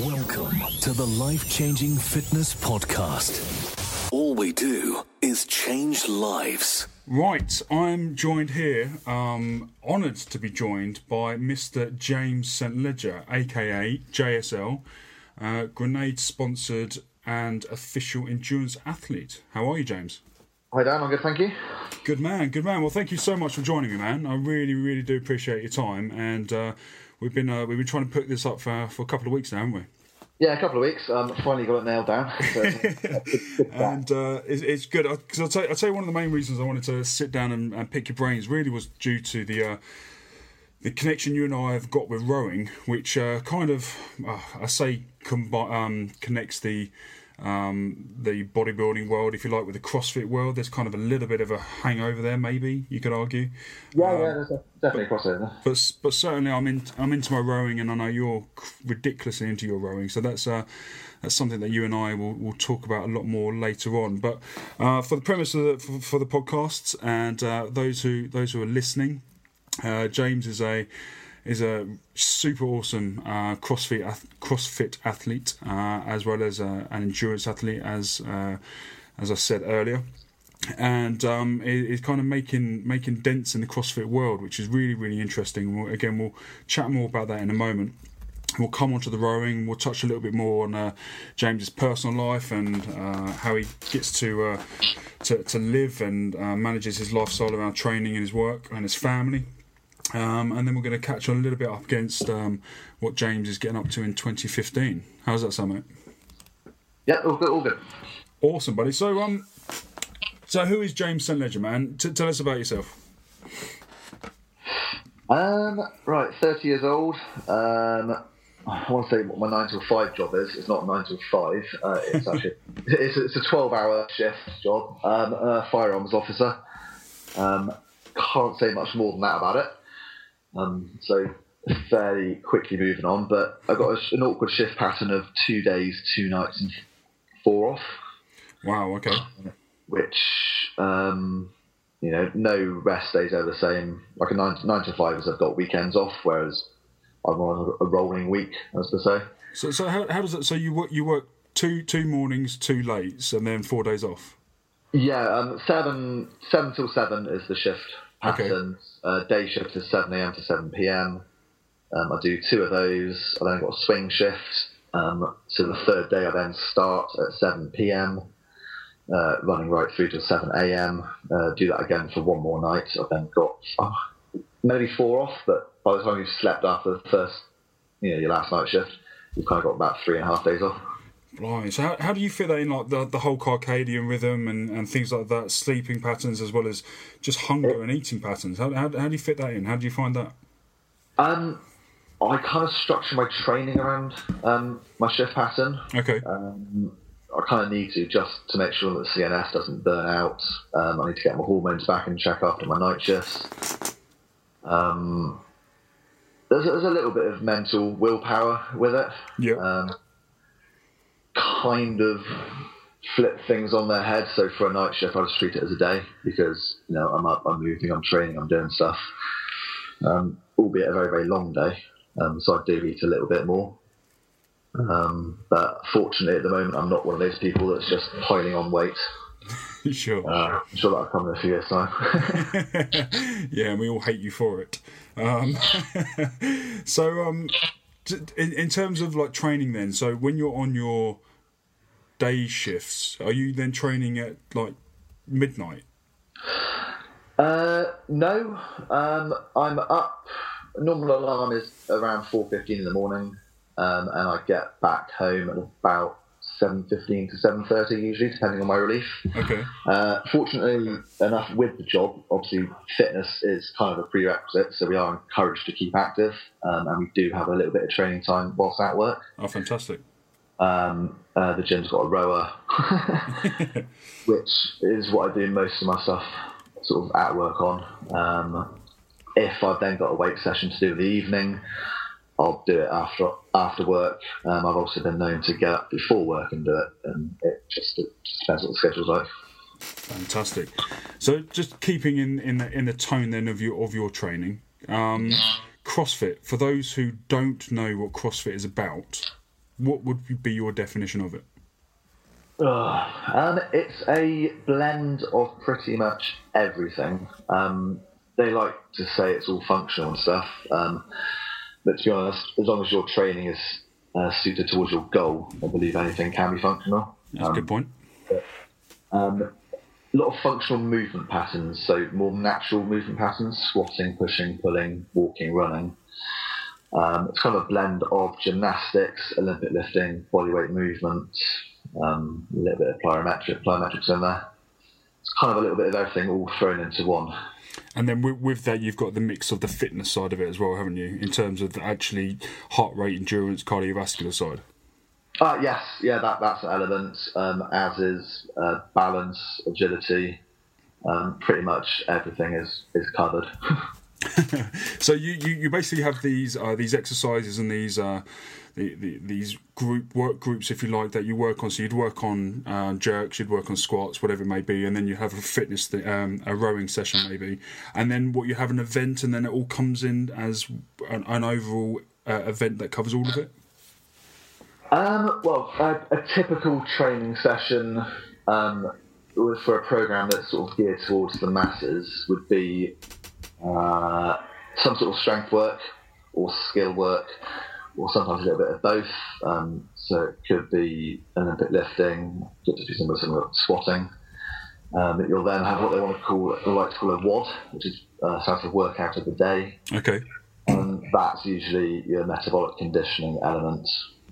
Welcome to the Life Changing Fitness Podcast. All we do is change lives. Right, I'm joined here, um, honoured to be joined by Mr. James St. Ledger, aka JSL, uh, Grenade sponsored and official endurance athlete. How are you, James? Hi Dan, I'm good, thank you. Good man, good man. Well, thank you so much for joining me, man. I really, really do appreciate your time, and uh, we've been uh, we've been trying to put this up for, for a couple of weeks now, haven't we? Yeah, a couple of weeks. Um, finally got it nailed down. So, and uh, it's, it's good because I'll tell, you, I'll tell you one of the main reasons I wanted to sit down and, and pick your brains really was due to the uh, the connection you and I have got with rowing, which uh, kind of uh, I say combi- um, connects the um, the bodybuilding world, if you like, with the CrossFit world. There's kind of a little bit of a hangover there, maybe you could argue. yeah, yeah, there's a, definitely a crossover. But but certainly I'm in I'm into my rowing, and I know you're ridiculously into your rowing. So that's uh, that's something that you and I will, will talk about a lot more later on. But uh, for the premise of the, for, for the podcasts and uh, those who those who are listening, uh, James is a is a super awesome uh, CrossFit CrossFit athlete, uh, as well as uh, an endurance athlete, as uh, as I said earlier, and um, is kind of making making dents in the CrossFit world, which is really really interesting. We'll, again, we'll chat more about that in a moment. We'll come on to the rowing. We'll touch a little bit more on uh, James's personal life and uh, how he gets to, to to live and manages his lifestyle around training and his work and his family. Um, and then we're going to catch on a little bit up against um, what James is getting up to in 2015. How's that sound, mate? Yeah, all good, all good. Awesome, buddy. So, um, so who is James St. Ledger, man? T- tell us about yourself. Um, right, 30 years old. Um, I want to say what my nine till five job is. It's not nine to five. Uh, it's actually it's, it's a 12 hour shift job. Um, a firearms officer. Um, can't say much more than that about it. Um, so fairly quickly moving on, but I got a, an awkward shift pattern of two days, two nights, and four off. Wow. Okay. Which um, you know, no rest days are the same. Like a nine nine to five is I've got weekends off, whereas I'm on a rolling week, as they say. So, so how, how does it? So you work you work two two mornings, two lates, and then four days off. Yeah, um, seven seven till seven is the shift pattern. Okay. Uh, day shift is seven a.m. to seven p.m. Um, I do two of those. I then got a swing shift. Um, so the third day I then start at seven p.m. Uh, running right through to 7 a.m. Uh, do that again for one more night. I've then got oh, maybe four off, but by the time you've slept after the first, you know, your last night shift, you've kind of got about three and a half days off. Right. So how, how do you fit that in, like the, the whole circadian rhythm and, and things like that, sleeping patterns as well as just hunger and eating patterns? How, how, how do you fit that in? How do you find that? Um, I kind of structure my training around um, my shift pattern. Okay. Um, I kind of need to just to make sure that CNS doesn't burn out. Um, I need to get my hormones back in check after my night shifts. Um, there's, there's a little bit of mental willpower with it. Yeah. Um, kind of flip things on their head. So for a night shift, I just treat it as a day because you know I'm up, I'm moving, I'm training, I'm doing stuff. Um, albeit a very very long day, um, so I do eat a little bit more. Um, but fortunately, at the moment, I'm not one of those people that's just piling on weight. sure. Uh, I'm sure that'll come in a few years' time. yeah, and we all hate you for it. Um, so, um, in, in terms of like training, then, so when you're on your day shifts, are you then training at like midnight? Uh, no, um, I'm up. Normal alarm is around four fifteen in the morning um, and I get back home at about seven fifteen to seven thirty usually, depending on my relief. Okay. Uh, fortunately enough, with the job, obviously fitness is kind of a prerequisite, so we are encouraged to keep active, um, and we do have a little bit of training time whilst at work. Oh, fantastic! Um, uh, the gym's got a rower, which is what I do most of my stuff sort of at work on. Um, if I've then got a weight session to do in the evening, I'll do it after after work. Um, I've also been known to get up before work and do it, and it just, it just depends what the schedule's like. Fantastic. So, just keeping in in the, in the tone then of your of your training, um, CrossFit. For those who don't know what CrossFit is about, what would be your definition of it? Uh, um, it's a blend of pretty much everything. Um, they like to say it's all functional and stuff, um, but to be honest, as long as your training is uh, suited towards your goal, I believe anything can be functional. That's a good point. Um, a lot of functional movement patterns, so more natural movement patterns: squatting, pushing, pulling, walking, running. Um, it's kind of a blend of gymnastics, Olympic lifting, bodyweight movement, um, a little bit of plyometric, plyometrics in there. It's kind of a little bit of everything all thrown into one. And then with, with, that, you've got the mix of the fitness side of it as well, haven't you? In terms of the actually heart rate, endurance, cardiovascular side. Uh, yes, yeah, that, that's an element, um, as is uh, balance, agility. Um, pretty much everything is, is covered. so you, you, you, basically have these uh, these exercises and these uh, the, the, these group work groups, if you like, that you work on. So you'd work on uh, jerks, you'd work on squats, whatever it may be, and then you have a fitness, th- um, a rowing session maybe, and then what you have an event, and then it all comes in as an, an overall uh, event that covers all of it. Um, well, a, a, typical training session um, for a program that's sort of geared towards the masses would be uh, some sort of strength work or skill work, or sometimes a little bit of both. Um, so it could be an Olympic lifting, could just be some of squatting. Um, you'll then have what they want to call, they like to call a WOD, which is uh, sort of workout of the day. Okay. And that's usually your metabolic conditioning element.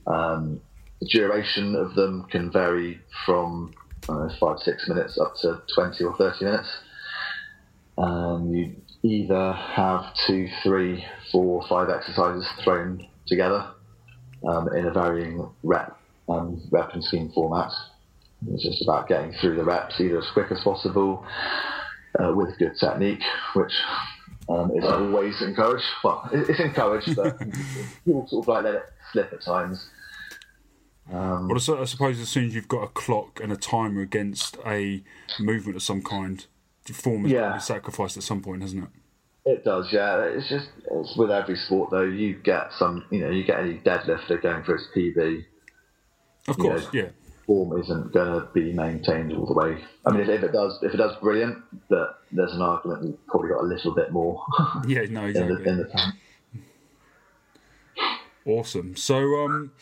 Um, the duration of them can vary from know, five, six minutes up to 20 or 30 minutes. And you either have two, three, four, five exercises thrown together um, in a varying rep, um, rep and scheme format. It's just about getting through the reps either as quick as possible uh, with good technique, which um, is always encouraged. Well, it's encouraged, but people sort of like let it slip at times. Um, well, I suppose as soon as you've got a clock and a timer against a movement of some kind, form is yeah. sacrificed at some point, hasn't it? It does, yeah. It's just it's with every sport though. You get some, you know, you get any deadlifter going for his PB. Of course, know, yeah. Form isn't going to be maintained all the way. I mean, if, if, it does, if it does, brilliant. But there's an argument you've probably got a little bit more. yeah, no, exactly. in, the, in the tank. Awesome. So, um,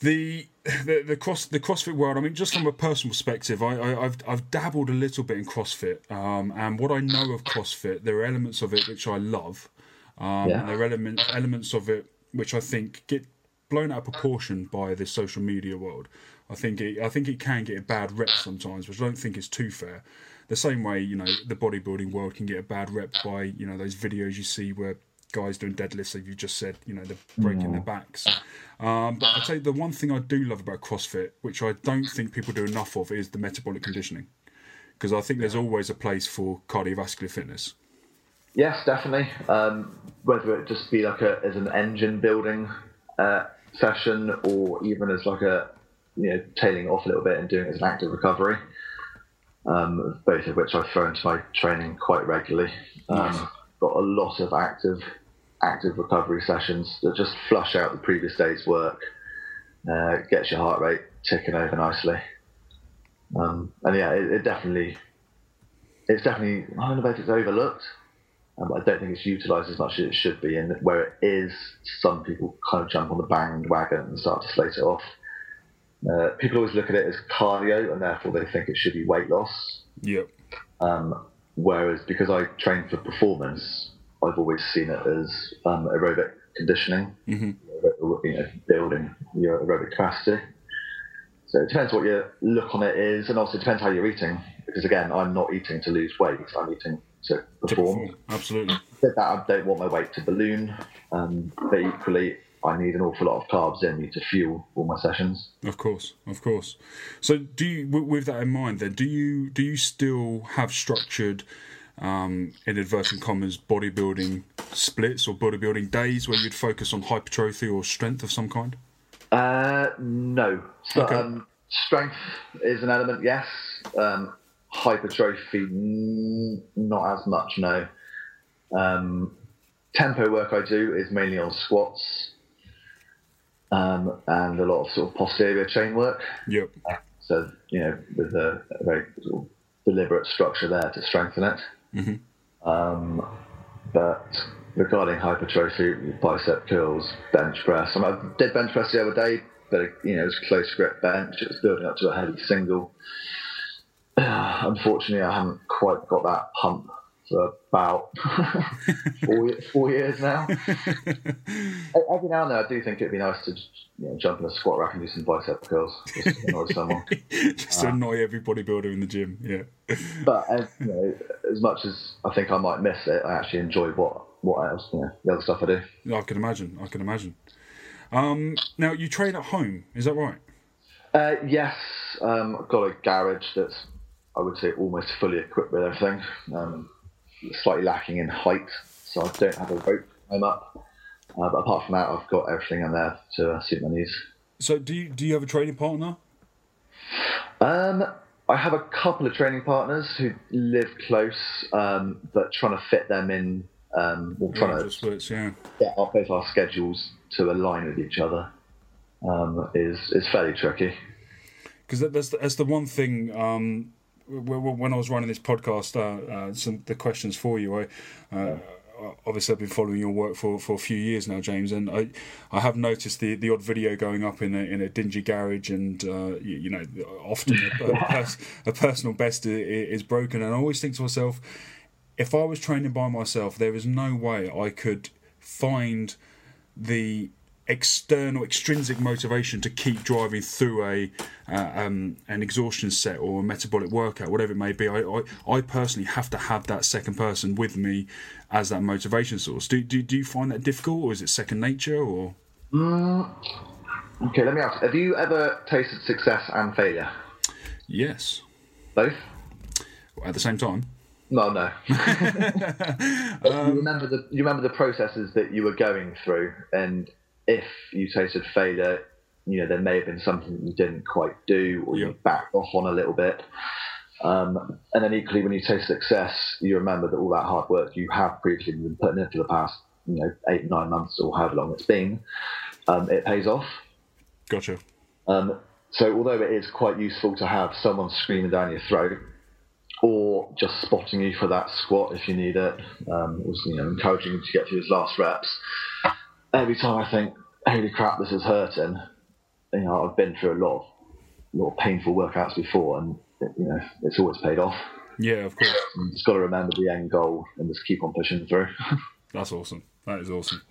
the the the cross the CrossFit world. I mean, just from a personal perspective, I, I have I've dabbled a little bit in CrossFit, um, and what I know of CrossFit, there are elements of it which I love, um, yeah. and there are element, elements of it which I think get blown out of proportion by the social media world. I think it I think it can get a bad rep sometimes, which I don't think is too fair. The same way, you know, the bodybuilding world can get a bad rep by you know those videos you see where guys doing deadlifts, as you just said, you know, they're breaking yeah. their backs. Um, but I'd say the one thing I do love about CrossFit, which I don't think people do enough of, is the metabolic conditioning. Because I think there's always a place for cardiovascular fitness. Yes, definitely. Um, whether it just be like a as an engine building uh, session, or even as like a you know tailing off a little bit and doing it as an active recovery. Um, both of which I throw into my training quite regularly. Um, got a lot of active active recovery sessions that just flush out the previous day's work, uh, gets your heart rate ticking over nicely. Um, and yeah, it, it, definitely, it's definitely, I don't know if it's overlooked. Um, I don't think it's utilised as much as it should be. And where it is, some people kind of jump on the bandwagon and start to slate it off. Uh, people always look at it as cardio, and therefore they think it should be weight loss. Yep. Um, whereas because I train for performance, I've always seen it as um, aerobic conditioning, mm-hmm. you know, building your aerobic capacity. So it depends what your look on it is, and also depends how you're eating. Because again, I'm not eating to lose weight; I'm eating to perform. To perform. Absolutely. That I don't want my weight to balloon, um, but equally, I need an awful lot of carbs in me to fuel all my sessions. Of course, of course. So, do you, with that in mind, then, do you do you still have structured um, in inverted commas, bodybuilding splits or bodybuilding days where you'd focus on hypertrophy or strength of some kind? Uh, no. So, okay. um, strength is an element, yes. Um, hypertrophy, not as much, no. Um, tempo work I do is mainly on squats. Um, and a lot of sort of posterior chain work. Yep. So you know, with a, a very sort of deliberate structure there to strengthen it. Mm-hmm. Um, but regarding hypertrophy, bicep curls, bench press, I, mean, I did bench press the other day, but you know, it was close grip bench. It was building up to a heavy single. Unfortunately, I haven't quite got that pump for about four, four years now. Every now and then, I do think it'd be nice to you know, jump in a squat rack and do some bicep curls just to annoy someone. just to annoy every bodybuilder in the gym, yeah. but as, you know, as much as I think I might miss it, I actually enjoy what what else, you know, the other stuff I do. I can imagine. I can imagine. Um, now you train at home, is that right? Uh, yes, um, I've got a garage that's I would say almost fully equipped with everything. Um, slightly lacking in height, so I don't have a rope I'm up. Uh, but apart from that, I've got everything in there to suit my needs. So, do you do you have a training partner? Um, I have a couple of training partners who live close, um, but trying to fit them in, um, or trying Yeah, to works, yeah. get our, both our schedules to align with each other um, is is fairly tricky. because that, that's the, that's the one thing. Um, when I was running this podcast, uh, uh, some the questions for you. I uh, obviously I've been following your work for, for a few years now, James, and I I have noticed the, the odd video going up in a in a dingy garage, and uh, you, you know often a, a, pers- a personal best is, is broken, and I always think to myself, if I was training by myself, there is no way I could find the external extrinsic motivation to keep driving through a uh, um, an exhaustion set or a metabolic workout whatever it may be I, I I personally have to have that second person with me as that motivation source do, do, do you find that difficult or is it second nature or Okay, let me ask: Have you ever tasted success and failure? yes Both? at the same time No, no. But you remember the you remember the processes that you were going through, and if you tasted failure, you know there may have been something that you didn't quite do, or Yeah. you backed off on a little bit. Um, and then equally, when you taste success, you remember that all that hard work you have previously been putting in for the past, you know, eight nine months or however long it's been, um, it pays off. gotcha Um, so although it is quite useful to have someone screaming down your throat, or just spotting you for that squat if you need it, um, was you know encouraging him to get through his last reps. Every time I think, "Holy crap, this is hurting," you know I've been through a lot of, lot of painful workouts before, and you know it's always paid off. yeah of course You just got to remember the end goal and just keep on pushing through. that's awesome that is awesome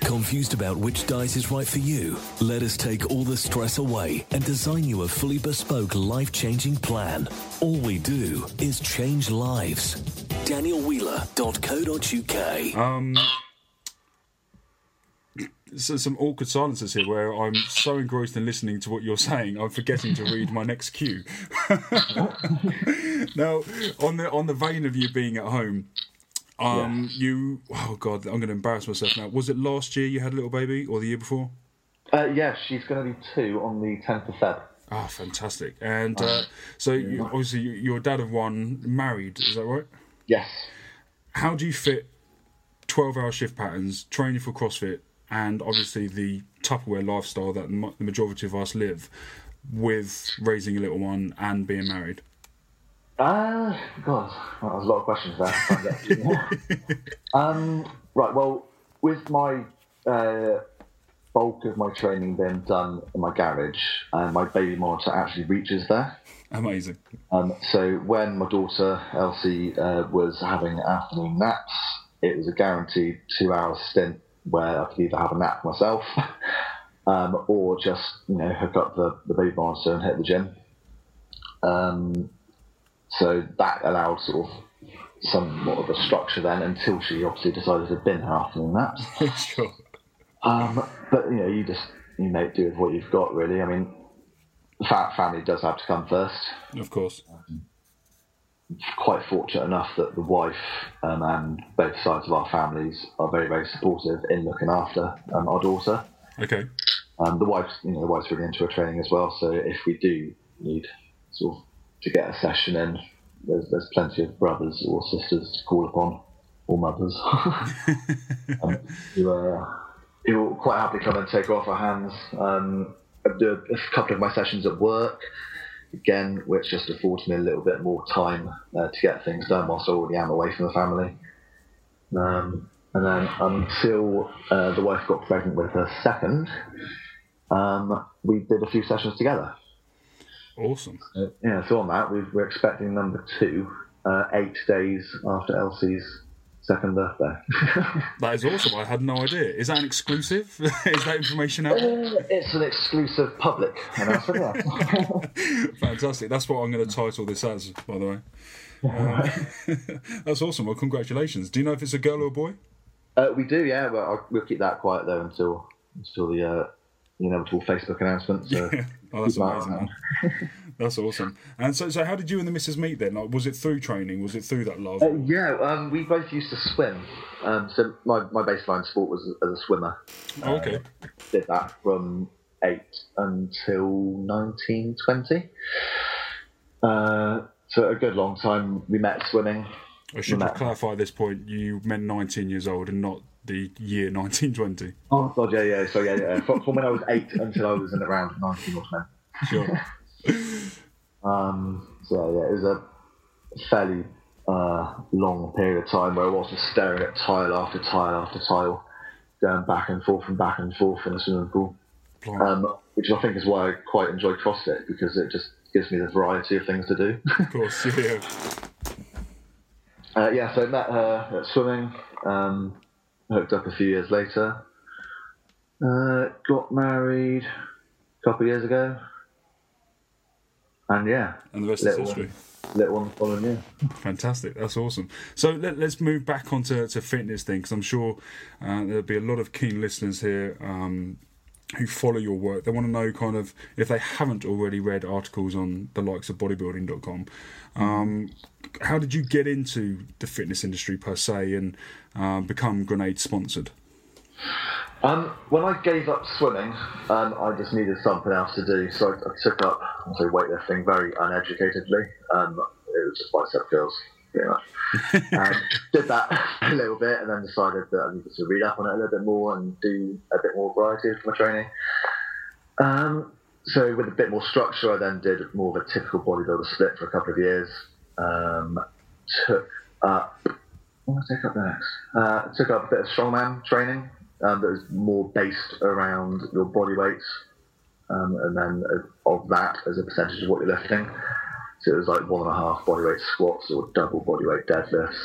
Confused about which diet is right for you? Let us take all the stress away and design you a fully bespoke, life changing plan. All we do is change lives. DanielWheeler.co.uk. Um, so some awkward silences here where I'm so engrossed in listening to what you're saying, I'm forgetting to read my next cue. now, on the on the vein of you being at home, um, you oh god, I'm going to embarrass myself now. Was it last year you had a little baby, or the year before? uh, yeah, she's going to be two on the 10th of Feb. Ah, fantastic! And uh, so you, obviously you- you're a dad of one, married, is that right? Yes. how do you fit 12 hour shift patterns, training for CrossFit, and obviously the Tupperware lifestyle that the majority of us live with raising a little one and being married? Uh, God, well, there's a lot of questions there. Try and get a few more. um, right, well, with my uh, bulk of my training being done in my garage, uh, my baby monitor actually reaches there. Amazing. Um, so when my daughter Elsie uh, was having afternoon naps, it was a guaranteed two-hour stint where I could either have a nap myself um, or just you know hook up the, the baby monitor and hit the gym. Um, so that allowed sort of somewhat of a structure then until she obviously decided to bin her afternoon naps. sure. Um, but you know, you just you make do with what you've got, really. I mean, fa- family does have to come first. Of course. Quite fortunate enough that the wife um, and both sides of our families are very, very supportive in looking after um, our daughter. Okay. Um, the wife's, you know, the wife's really into her training as well. So if we do need sort of to get a session in, there's, there's plenty of brothers or sisters to call upon, or mothers, um, to, uh, he'll quite happily come and take off our hands. Um, I do a couple of my sessions at work, again, which just affords me a little bit more time uh, to get things done whilst I already am away from the family. Um, and then until uh, the wife got pregnant with her second, um, we did a few sessions together. Awesome. Uh, yeah, so on that, we are expecting number two uh, eight days after Elsie's second birthday. that is awesome. I had no idea. Is that an exclusive? is that information out? Uh, it's an exclusive public announcement. Fantastic. That's what I'm going to title this as, by the way. Uh, that's awesome. Well, congratulations. Do you know if it's a girl or a boy? Uh, we do, yeah. But I'll, we'll keep that quiet though until until the uh, inevitable Facebook announcement. So oh, that's amazing. That's awesome. And so, so how did you and the missus meet then? Like, was it through training? Was it through that love? Uh, yeah, um, we both used to swim. Um, so my, my baseline sport was as a swimmer. Oh, okay. Uh, did that from eight until nineteen twenty. Uh, so a good long time. We met swimming. I should clarify at this point. You meant nineteen years old and not the year 1920. Oh god, yeah, yeah. So yeah, yeah. From, from when I was eight until I was in around 19 or 20. Sure. um, so yeah, it was a fairly uh, long period of time where I was just staring at tile after tile after tile, going back and forth and back and forth in a swimming pool. Um, which I think is why I quite enjoy CrossFit because it just gives me the variety of things to do. of course, yeah. Uh, yeah, so I met her at swimming, um, hooked up a few years later, uh, got married a couple of years ago, and yeah, and the rest is history. One, little one following you. Fantastic, that's awesome. So let, us move back onto to fitness thing, because I'm sure uh, there'll be a lot of keen listeners here. Um, who follow your work, they want to know kind of if they haven't already read articles on the likes of bodybuilding.com. Um, how did you get into the fitness industry per se and uh, become Grenade sponsored? Um, when I gave up swimming, um, I just needed something else to do, so I, I took up say, weightlifting very uneducatedly. Um, it was just bicep curls, pretty much. um, did that a little bit, and then decided that I needed to read up on it a little bit more and do a bit more variety of my training. Um, so with a bit more structure, I then did more of a typical bodybuilder split for a couple of years. Um, took up what did I take up next? Uh, took up a bit of strongman training um, that was more based around your body weights, um, and then of that as a percentage of what you're lifting. So it was like one and a half body weight squats or double body weight deadlifts,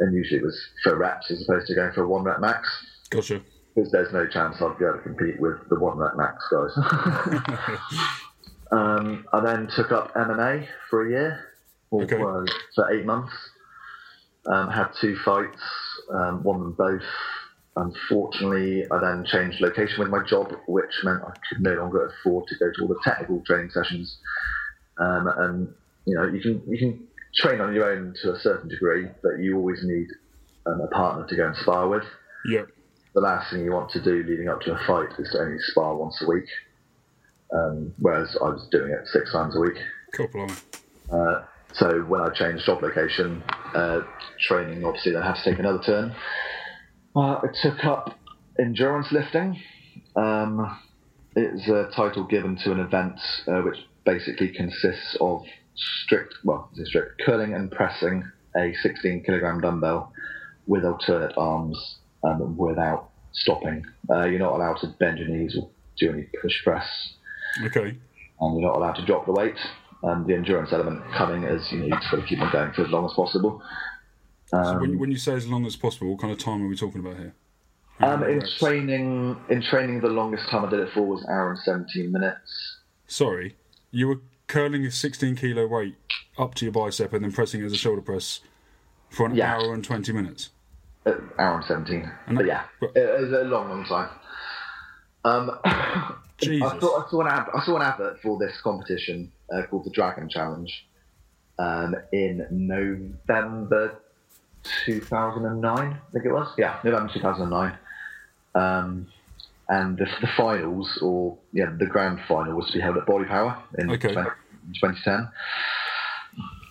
and usually it was for reps as opposed to going for a one rep max. Gotcha. Because there's no chance I'd be able to compete with the one rep max guys. um, I then took up MMA for a year, or okay. for eight months. Um, had two fights, um, won them both Unfortunately, I then changed location with my job, which meant I could no longer afford to go to all the technical training sessions. Um, and you know, you can you can train on your own to a certain degree, but you always need um, a partner to go and spar with. Yep. The last thing you want to do leading up to a fight is to only spar once a week, um, whereas I was doing it six times a week. Couple uh, so when I changed job location, uh, training obviously then had to take another turn. Uh, I took up endurance lifting. Um, it's a title given to an event uh, which basically consists of strict, well, strict curling and pressing a 16 kilogram dumbbell with alternate arms um, without stopping. Uh, you're not allowed to bend your knees or do any push press. Okay. And you're not allowed to drop the weight. Um, the endurance element coming as you know, you just got to keep on going for as long as possible. Um, so when, um, when, you say as long as possible, what kind of time are we talking about here? Um, in training, in training, the longest time I did it for was hour and seventeen minutes. Sorry, you were curling a sixteen kilo weight up to your bicep and then pressing it as a shoulder press for an yeah. hour and twenty minutes. Uh, hour and seventeen. And but yeah, but, it was a long, long time. Um, Jesus. I, saw, I, saw an ad, I saw an advert for this competition uh, called the Dragon Challenge um, in November 2009, I think it was. Yeah, November 2009. Um, and the, the, finals, or yeah, the grand final was to be held at Body Power in okay. 20, 2010.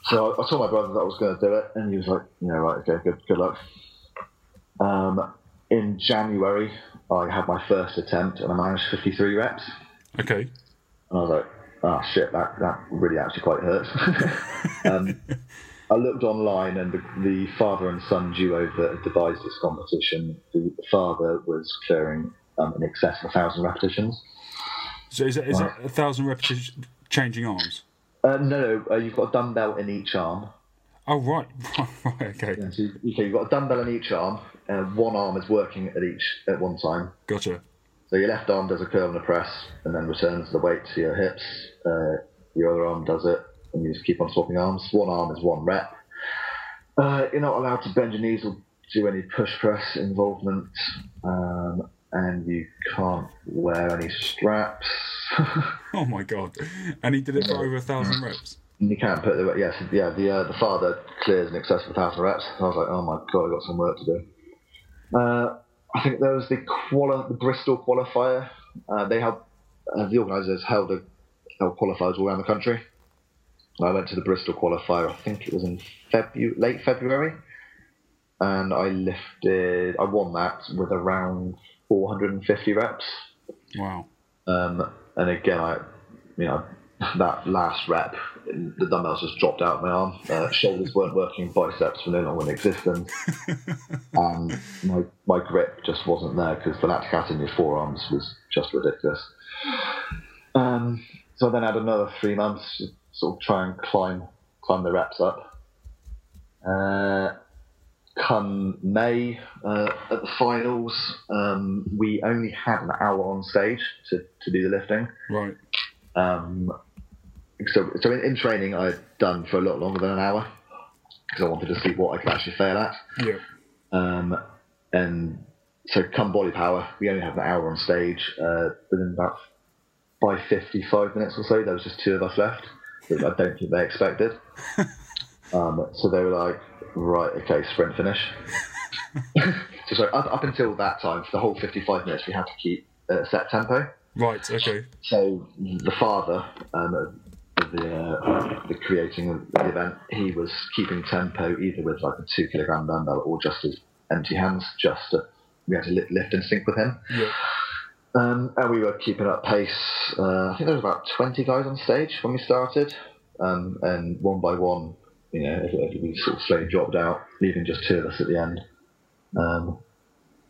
So I, I, told my brother that I was going to do it, and he was like, "You "Yeah, know, right, okay, good, good luck." Um, in January, I had my first attempt and I managed 53 reps. Okay. And I was like, oh shit, that, that really actually quite hurts. um, I looked online and the, the, father and son duo that had devised this competition, the father was clearing um, in excess of a thousand repetitions. So is it, is right. it a thousand repetitions changing arms? Uh, no, no uh, you've got a dumbbell in each arm. Oh right, right, okay. Yeah, so you, okay, you've got a dumbbell in each arm, and one arm is working at each at one time. Gotcha. So your left arm does a curl and a press, and then returns the weight to your hips. Uh, your other arm does it, and you just keep on swapping arms. One arm is one rep. Uh, you're not allowed to bend your knees or do any push press involvement, um, and you can't wear any straps. oh my god! And he did it for over a thousand reps. You can't put the yes, yeah. The uh, the father clears in excess of a thousand reps. I was like, oh my god, I got some work to do. Uh, I think there was the quali- the Bristol qualifier. Uh, they held uh, the organisers held a held qualifiers all around the country. I went to the Bristol qualifier. I think it was in Febu- late February, and I lifted. I won that with around 450 reps. Wow. Um, and again, I, you know, that last rep, the dumbbells just dropped out of my arm. Uh, shoulders weren't working, biceps were no longer in existence, and my my grip just wasn't there because the lactic acid in your forearms was just ridiculous. Um, so I then had another three months sort of try and climb climb the reps up. Uh, come May uh, at the finals, um, we only had an hour on stage to, to do the lifting. Right. Um, so, so in, in, training, I had done for a lot longer than an hour because I wanted to see what I could actually fail at. Yeah. Um, and so, come body power, we only had an hour on stage. Uh, within about by 55 minutes or so, there was just two of us left, I don't think they expected. um, so they were like, right, okay, sprint finish. so sorry, up, up, until that time, for the whole 55 minutes, we had to keep a set tempo. Right. Okay. So the father, um, the uh, the creating of the event, he was keeping tempo either with like a two kilogram dumbbell or just his empty hands. Just to, we had to lift in sync with him. Yeah. Um, and we were keeping up pace. Uh, I think there was about 20 guys on stage when we started, um, and one by one, you know, we sort of slowly dropped out, leaving just two of us at the end. Um,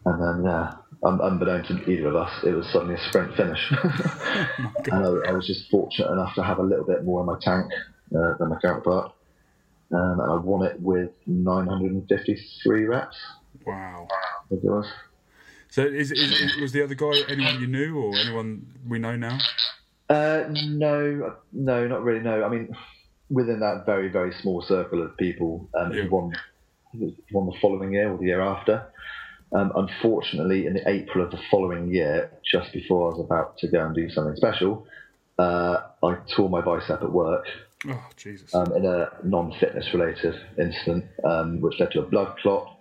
and then, yeah, un- unbeknown to either of us, it was suddenly a sprint finish. oh and I, I, was just fortunate enough to have a little bit more in my tank uh, than my counterpart. Um, and I won it with 953 reps. Wow. I think it was. So, is, is, was the other guy anyone you knew or anyone we know now? Uh, no, no, not really. No, I mean, within that very, very small circle of people, um, yeah. he won, won the following year or the year after. Um, unfortunately, in the April of the following year, just before I was about to go and do something special, uh, I tore my bicep at work. Oh, Jesus. Um, in a non fitness related incident, um, which led to a blood clot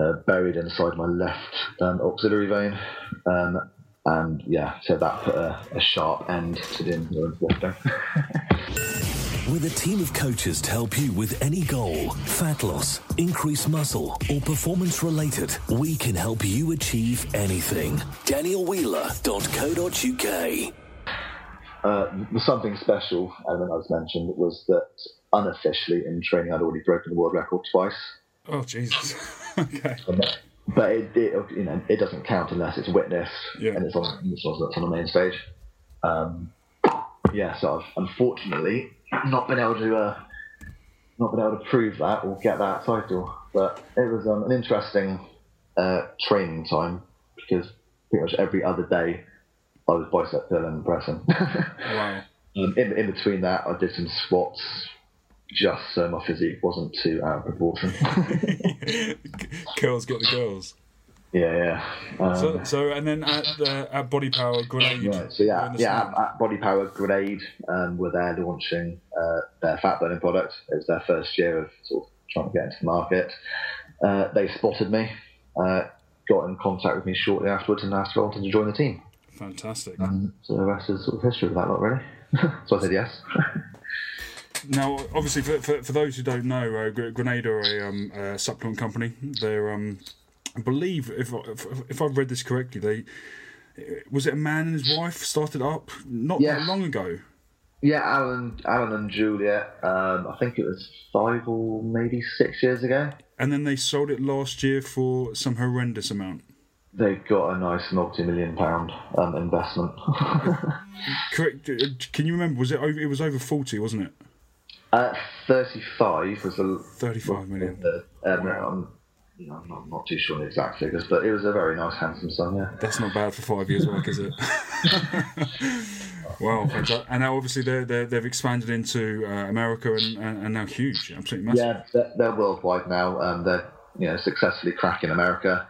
uh, buried inside my left um, auxiliary vein. Um, and yeah, so that put a, a sharp end to the endurance lifting. With a team of coaches to help you with any goal, fat loss, increased muscle, or performance related, we can help you achieve anything. DanielWheeler.co.uk. Uh, something special element I was mentioned was that unofficially in training I'd already broken the world record twice. Oh Jesus! okay. But it, it, you know it doesn't count unless it's witnessed yeah. and it's on it's on the main stage. Um, yeah, so I've unfortunately not been able to uh, not been able to prove that or get that title. But it was um, an interesting uh, training time because pretty much every other day I was bicep curling and pressing. wow. Um, in, in between that, I did some squats just so my physique wasn't too out of proportion. girls get the girls. Yeah, yeah. Um, so, so, and then at the at Body Power Grenade. Right, so yeah, yeah, at, at, Body Power Grenade, um, were there launching uh, their fat burning product. It was their first year of sort of trying to get into the market. Uh, they spotted me, uh, got in contact with me shortly afterwards, and asked if I wanted to join the team. Fantastic. Um, so the rest is sort of history of that lot, really. so I said yes. now, obviously, for, for, for, those who don't know, uh, Grenade are a, um, a supplement company. They're um, I believe if if, if I've read this correctly, they was it a man and his wife started up not yes. that long ago. Yeah, Alan, Alan and Julia. Um, I think it was five or maybe six years ago. And then they sold it last year for some horrendous amount. They got a nice multi-million pound um, investment. Correct. Uh, can you remember? Was it over? It was over forty, wasn't it? Uh, Thirty-five was the thirty-five million. The, um, wow. you know, I'm not, not too sure on the exact figures, but it was a very nice, handsome sum. Yeah, that's not bad for five years' work, is it? wow, fantastic. and now obviously they have expanded into uh, America and, and, and, now huge, absolutely massive. Yeah, they're, they're worldwide now, and they're you know successfully cracking America.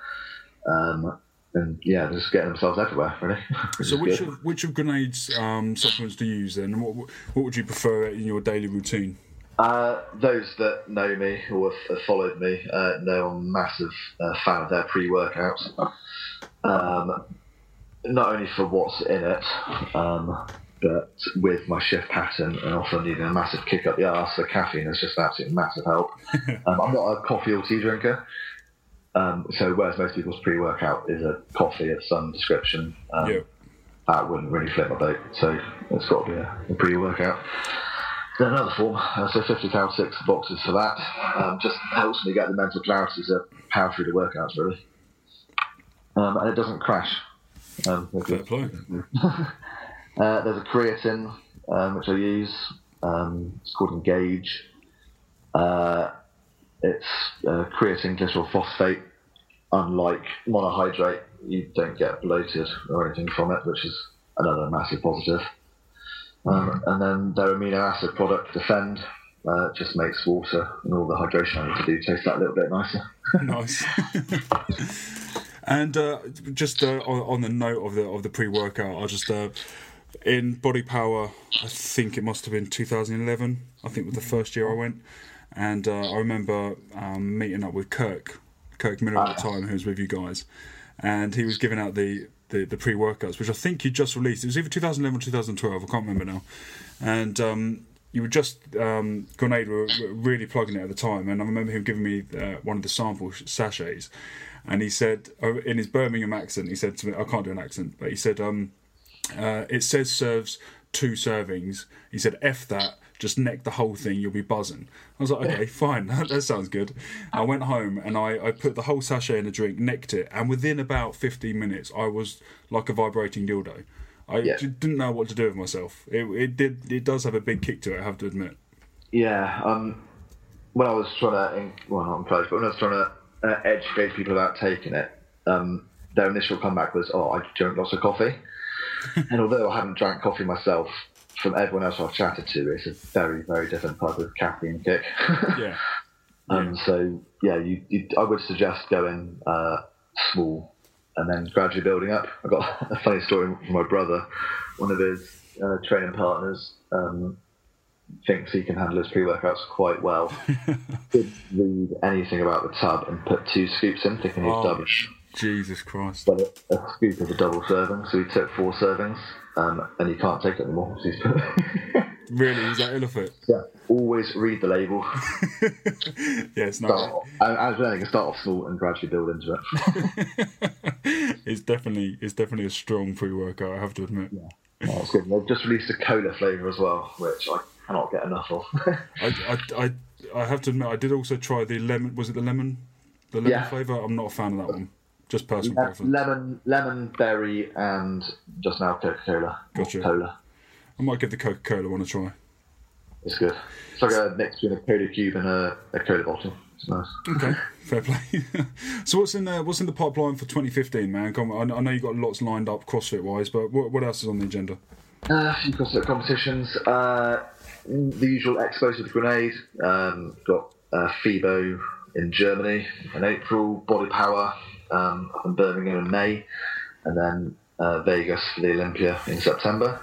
Um, and yeah, just getting themselves everywhere, really. so, which of, which of Grenade's um, supplements do you use then? And what, what would you prefer in your daily routine? Uh, those that know me or have, followed me uh, know I'm a massive uh, fan of their pre workouts. Um, not only for what's in it, um, but with my shift pattern and often needing a massive kick up the arse, the caffeine is just an absolute massive help. Um, I'm not a coffee or tea drinker. Um, so whereas most people's pre-workout is a coffee of some description, um, yeah. that wouldn't really flip my boat. So it's got to be a, a pre-workout. Then another form, uh, so 50 cal six boxes for that. Um, just helps me get the mental clarity to power through the workouts really, um, and it doesn't crash. Um, Fair play. uh, there's a creatine um, which I use. it's called Engage. Uh, it's uh, creatine glycerol phosphate. Unlike monohydrate, you don't get bloated or anything from it, which is another massive positive. Um, and then their amino acid product, Defend, uh, just makes water and all the hydration I need to do taste that a little bit nicer. nice. and uh, just uh, on, on, the note of the of the pre workout, I'll just uh, in Body Power. I think it must have been 2011. I think was the first year I went. And uh, I remember um, meeting up with Kirk, Kirk Miller at the ah. time, who was with you guys, and he was giving out the the, the pre workouts, which I think you just released. It was either 2011 or 2012. I can't remember now. And um, you were just um, Grenade were really plugging it at the time, and I remember him giving me uh, one of the sample sachets, and he said uh, in his Birmingham accent, he said to me, I can't do an accent, but he said, um, uh, "It says serves two servings." He said, "F that." Just neck the whole thing, you'll be buzzing. I was like, okay, fine, that sounds good. I went home and I, I put the whole sachet in a drink, necked it, and within about 15 minutes, I was like a vibrating dildo. I yeah. didn't know what to do with myself. It, it did. It does have a big kick to it. I have to admit. Yeah. Um. When I was trying to, well, not encourage, but when I was trying to uh, educate people about taking it, um, their initial comeback was, "Oh, I drink lots of coffee." and although I haven't drank coffee myself, from everyone else I've chatted to, it's a very, very different type of caffeine kick. yeah. Um, yeah. So yeah, you, you, I would suggest going uh, small and then gradually building up. I got a funny story from my brother. One of his uh, training partners um, thinks he can handle his pre-workouts quite well. Did read anything about the tub and put two scoops in, thinking he's oh, double. Jesus Christ! But a, a scoop is a double serving, so he took four servings um, and you can't take it anymore. really, is that ill of it? Yeah. Always read the label. yeah, it's not. As well, you can start off small and gradually build into it. it's definitely it's definitely a strong pre-workout. I have to admit. Yeah, that's good. They've just released a cola flavour as well, which I cannot get enough of. I, I, I, I have to admit, I did also try the lemon. Was it the lemon? The lemon yeah. flavour. I'm not a fan of that one. Just personal Le- preference. Lemon, lemon, berry, and just now Coca Cola. Gotcha. Cola. I might give the Coca Cola one a try. It's good. It's like a mix between a cola cube and a, a cola bottle. It's nice. Okay, fair play. so what's in the what's in the pipeline for 2015, man? On, I know you've got lots lined up CrossFit wise, but what, what else is on the agenda? Uh, a few CrossFit competitions. Uh, the usual explosive grenade. Um, got uh, FIBO in Germany in April. Body Power um, up in Birmingham in May, and then uh, Vegas for the Olympia in September.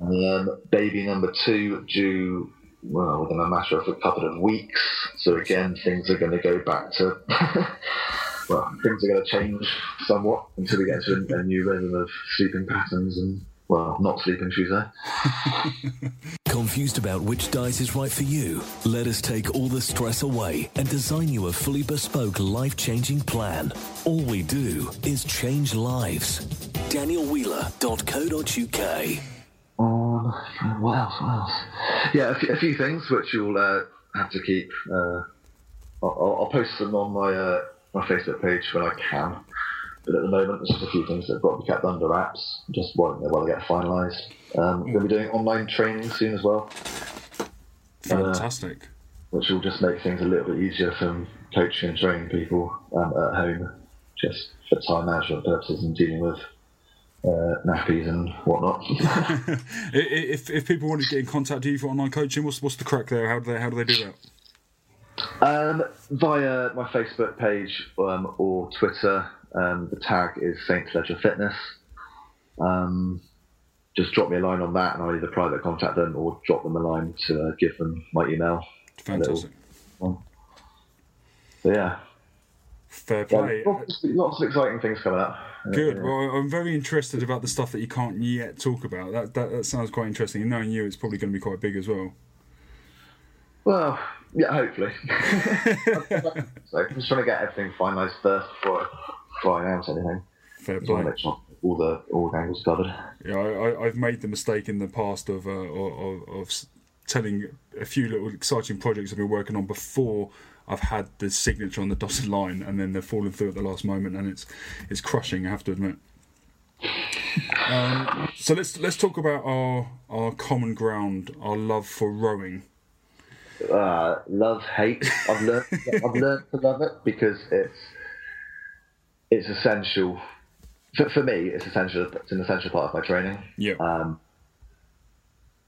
And then baby number two due well within a matter of a couple of weeks. So again, things are going to go back to well, things are going to change somewhat until we get into a, a new rhythm of sleeping patterns and well, not sleeping, should Confused about which diet is right for you? Let us take all the stress away and design you a fully bespoke, life changing plan. All we do is change lives. DanielWheeler.co.uk. Um, what else? What else? Yeah, a few, a few things which you'll uh, have to keep. Uh, I'll, I'll, post them on my uh, my Facebook page when I can. But at the moment, there's just a few things that have got to be kept under wraps, just while, while they get finalised. Um, we're going to be doing online training soon as well. Fantastic. Uh, which will just make things a little bit easier for coaching and training people um, at home, just for time management purposes and dealing with uh, nappies and whatnot. if, if people want to get in contact with you for online coaching, what's, what's the crack there? How do they, how do, they do that? Um, via my Facebook page um, or Twitter. Um, the tag is Saint Ledger Fitness. Um, just drop me a line on that, and I'll either private contact them or drop them a line to uh, give them my email. Fantastic. So yeah. Fair play. Yeah, lots, of exciting things coming up. Good. Well, I'm very interested about the stuff that you can't yet talk about. That that, that sounds quite interesting. And knowing you, it's probably going to be quite big as well. Well, yeah, hopefully. so I'm just trying to get everything finalised first before, I announce anything. Fair play. All the all the angles covered. Yeah, I, have made the mistake in the past of, uh, of, of telling a few little exciting projects I've been working on before I've had the signature on the dotted line, and then they're falling through at the last moment, and it's it's crushing. I have to admit. Um, so let's let's talk about our our common ground, our love for rowing. Uh, love hate. I've learned I've learned to love it because it's it's essential for, for me. It's essential. It's an essential part of my training. Yeah. Um,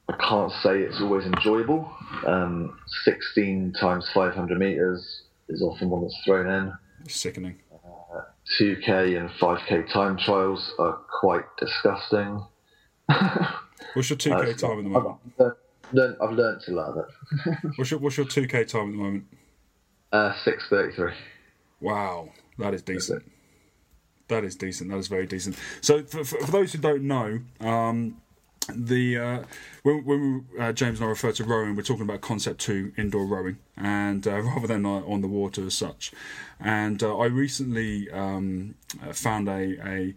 I can't say it's always enjoyable. Um, 16 times 500 meters is often one that's thrown in. Sickening. Uh, 2k and 5k time trials are quite disgusting. What's your 2k uh, time at the moment? I've learned, I've learned to love it. what's, your, what's your 2k time at the moment? Uh, 6.33. Wow, that is decent. That is decent. That is very decent. So, for, for, for those who don't know, um, the uh, when, when uh, James and I refer to rowing, we're talking about concept two indoor rowing, and uh, rather than uh, on the water as such. And uh, I recently um, uh, found a, a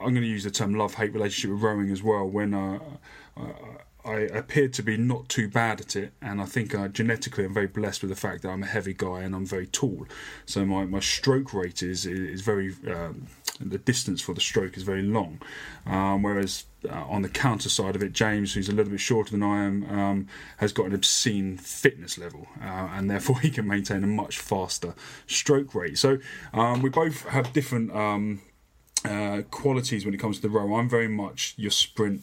I'm going to use the term love hate relationship with rowing as well. When I appeared to be not too bad at it, and I think uh, genetically I'm very blessed with the fact that I'm a heavy guy and I'm very tall. So my, my stroke rate is is very um, the distance for the stroke is very long. Um, whereas uh, on the counter side of it, James, who's a little bit shorter than I am, um, has got an obscene fitness level, uh, and therefore he can maintain a much faster stroke rate. So um, we both have different um, uh, qualities when it comes to the row. I'm very much your sprint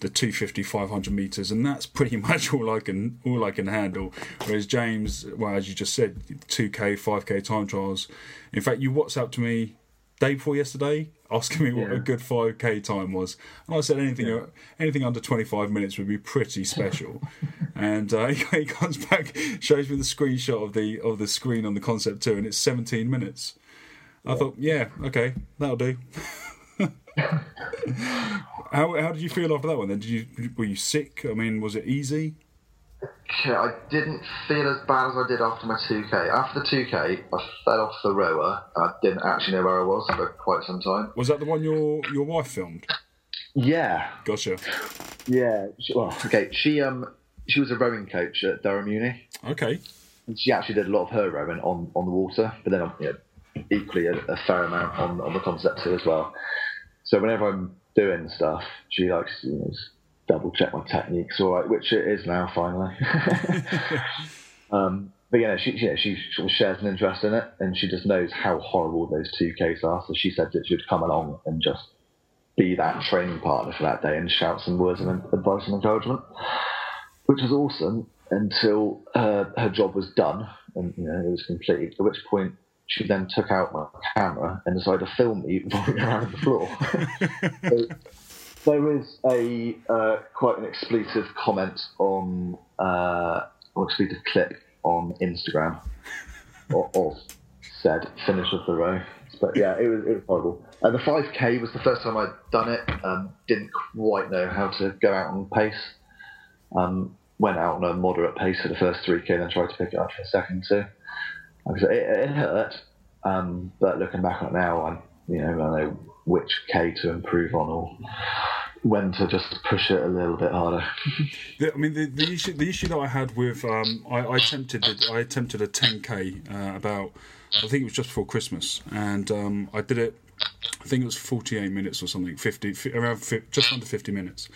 the 250 500 meters and that's pretty much all I can all I can handle. Whereas James well as you just said 2k 5k time trials. In fact you whatsapp to me day before yesterday asking me what yeah. a good 5k time was. And I said anything yeah. anything under 25 minutes would be pretty special. And uh, he comes back shows me the screenshot of the of the screen on the concept 2 and it's 17 minutes. I thought yeah okay that'll do how how did you feel after that one? Then did you were you sick? I mean, was it easy? Okay, I didn't feel as bad as I did after my 2K. After the 2K, I fell off the rower. I didn't actually know where I was for quite some time. Was that the one your your wife filmed? Yeah. Gotcha. Yeah. She, well, okay. She um she was a rowing coach at Durham Uni. Okay. And she actually did a lot of her rowing on, on the water, but then you know, equally a, a fair amount on on the Concept 2 as well. So whenever I'm doing stuff, she likes to you know, double check my techniques, all right, which it is now finally. um, but yeah, she yeah, she sort of shares an interest in it, and she just knows how horrible those two Ks are. So she said that she would come along and just be that training partner for that day and shout some words of advice and encouragement, which was awesome until her her job was done and you know it was complete. At which point she then took out my camera and decided to film me rolling around the floor. so, there is a uh, quite an expletive comment on uh, or expletive clip on Instagram of, of said finish of the row. But yeah, it was it was horrible. And the 5k was the first time I'd done it. Um, didn't quite know how to go out on pace. Um, went out on a moderate pace for the first 3k, then tried to pick it up for the second two. It, it hurt, um, but looking back on it now, I you know I know which k to improve on or when to just push it a little bit harder. the, I mean, the, the issue the issue that I had with um, I, I attempted I attempted a 10k uh, about I think it was just before Christmas, and um, I did it. I think it was 48 minutes or something, 50 around 50, just under 50 minutes.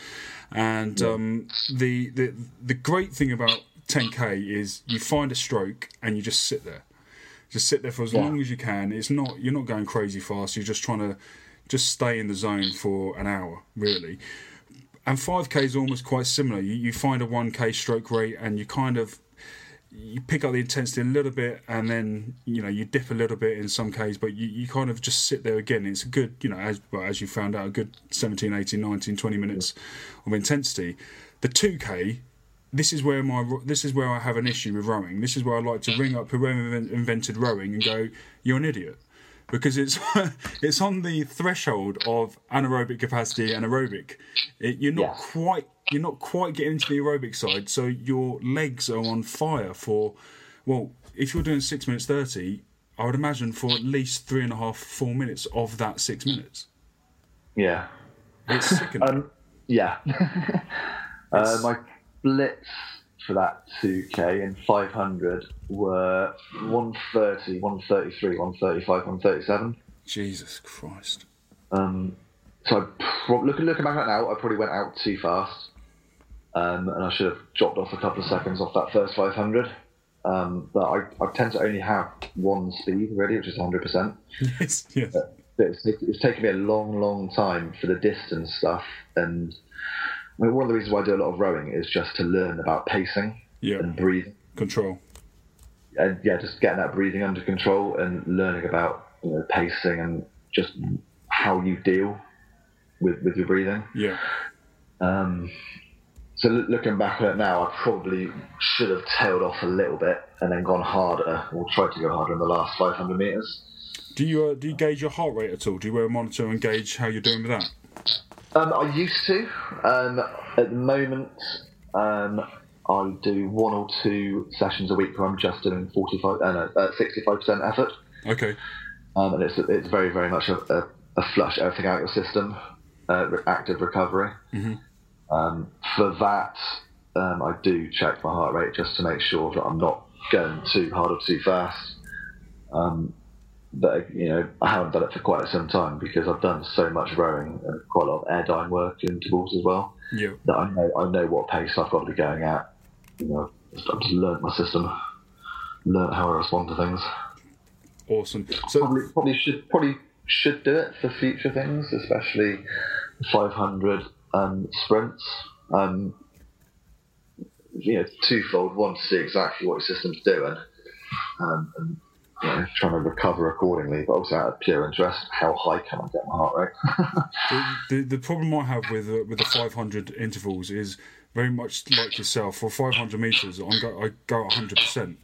And um, the the the great thing about 10k is you find a stroke and you just sit there, just sit there for as yeah. long as you can. It's not you're not going crazy fast. You're just trying to just stay in the zone for an hour, really. And 5k is almost quite similar. You, you find a 1k stroke rate and you kind of you pick up the intensity a little bit and then you know you dip a little bit in some cases but you, you kind of just sit there again it's a good you know as well, as you found out a good 17 18 19 20 minutes of intensity the 2k this is where my this is where I have an issue with rowing this is where I like to ring up whoever invented rowing and go you're an idiot because it's it's on the threshold of anaerobic capacity and aerobic. It, you're not yes. quite you're not quite getting into the aerobic side, so your legs are on fire for well, if you're doing six minutes thirty, I would imagine for at least three and a half, four minutes of that six minutes. Yeah, it's sickening. um, yeah, uh, my splits for that 2K and 500 were 130, 133, 135, 137. Jesus Christ. Um, so pro- looking looking back at now, I probably went out too fast, um, and I should have dropped off a couple of seconds off that first 500. Um, but I, I tend to only have one speed really, which is 100. percent Yes, yes. It's, it's taken me a long, long time for the distance stuff and I mean, one of the reasons why I do a lot of rowing is just to learn about pacing yeah. and breathing. Control. And yeah, just getting that breathing under control and learning about you know, pacing and just how you deal with, with your breathing. Yeah. Um, so looking back at it now, I probably should have tailed off a little bit and then gone harder, or tried to go harder in the last 500 meters. Do you uh, do you gauge your heart rate at all? Do you wear a monitor and gauge how you're doing with that? Um, I used to. Um, at the moment, um, I do one or two sessions a week where I'm just doing 45, uh, no, uh, 65% effort. Okay. Um, and it's it's very very much a, a, a flush everything out of your system, uh, active recovery. Mm-hmm. Um, for that, um, I do check my heart rate just to make sure that I'm not going too hard or too fast. Um, but you know, I haven't done it for quite some time because I've done so much rowing and quite a lot of airdyne work in intervals as well. Yeah. That I know I know what pace I've got to be going at. You know, I've just learned my system, learned how I respond to things. Awesome. So probably, probably should probably should do it for future things, especially 500 um, sprints. Um, you know, twofold. One to see exactly what your system's doing, um, and know, trying to recover accordingly, but also out of pure interest, how high can I get my heart rate? the, the, the problem I have with uh, with the 500 intervals is very much like yourself. For 500 meters, I'm go, I go 100 percent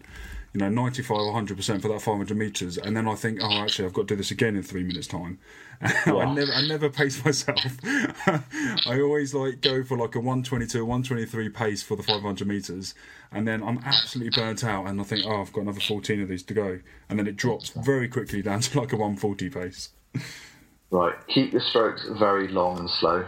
you know, 95 or 100% for that 500 metres, and then I think, oh, actually, I've got to do this again in three minutes' time. I never, I never pace myself. I always like go for like a 122, 123 pace for the 500 metres, and then I'm absolutely burnt out, and I think, oh, I've got another 14 of these to go, and then it drops very quickly down to like a 140 pace. Right, keep your strokes very long and slow,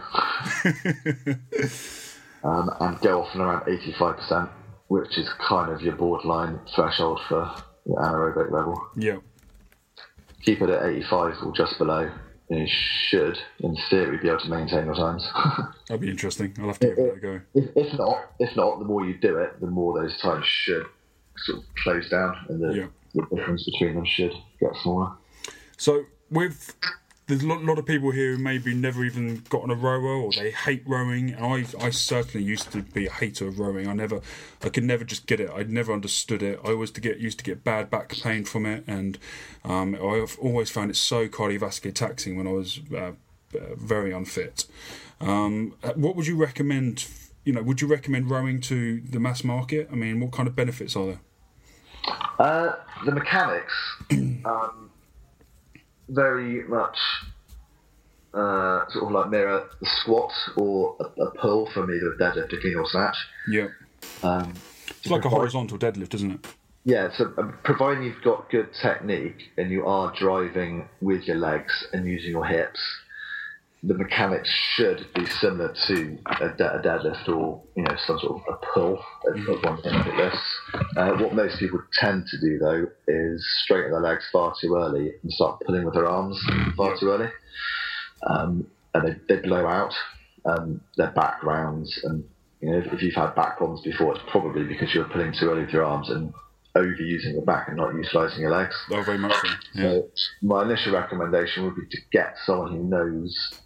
um, and go off and around 85% which is kind of your borderline threshold for anaerobic level. Yeah. Keep it at 85 or just below, and you should, in theory, be able to maintain your times. That'd be interesting. I'll have to give it, a go. If, if, not, if not, the more you do it, the more those times should sort of close down, and the, yeah. the difference between them should get smaller. So, with there's a lot, lot, of people here who maybe never even got on a rower or they hate rowing. And I, I certainly used to be a hater of rowing. I never, I could never just get it. I never understood it. I always to get used to get bad back pain from it, and um, I've always found it so cardiovascular taxing when I was uh, uh, very unfit. Um, what would you recommend? You know, would you recommend rowing to the mass market? I mean, what kind of benefits are there? Uh, the mechanics. um, very much uh, sort of like mirror the squat or a, a pull from either a deadlift, or snatch. Yeah. Um, It's like a horizontal deadlift, isn't it? yeah, so um, providing you've got good technique and you are driving with your legs and using your hips, the mechanics should be similar to a, de- a deadlift or you know some sort of a pull of one thing like this. Uh, what most people tend to do though is straighten their legs far too early and start pulling with their arms far too early, um, and they, they blow out um, their back rounds. And you know if, if you've had back problems before, it's probably because you're pulling too early with your arms and overusing your back and not utilising your legs. Oh, very much so. Yeah. So my initial recommendation would be to get someone who knows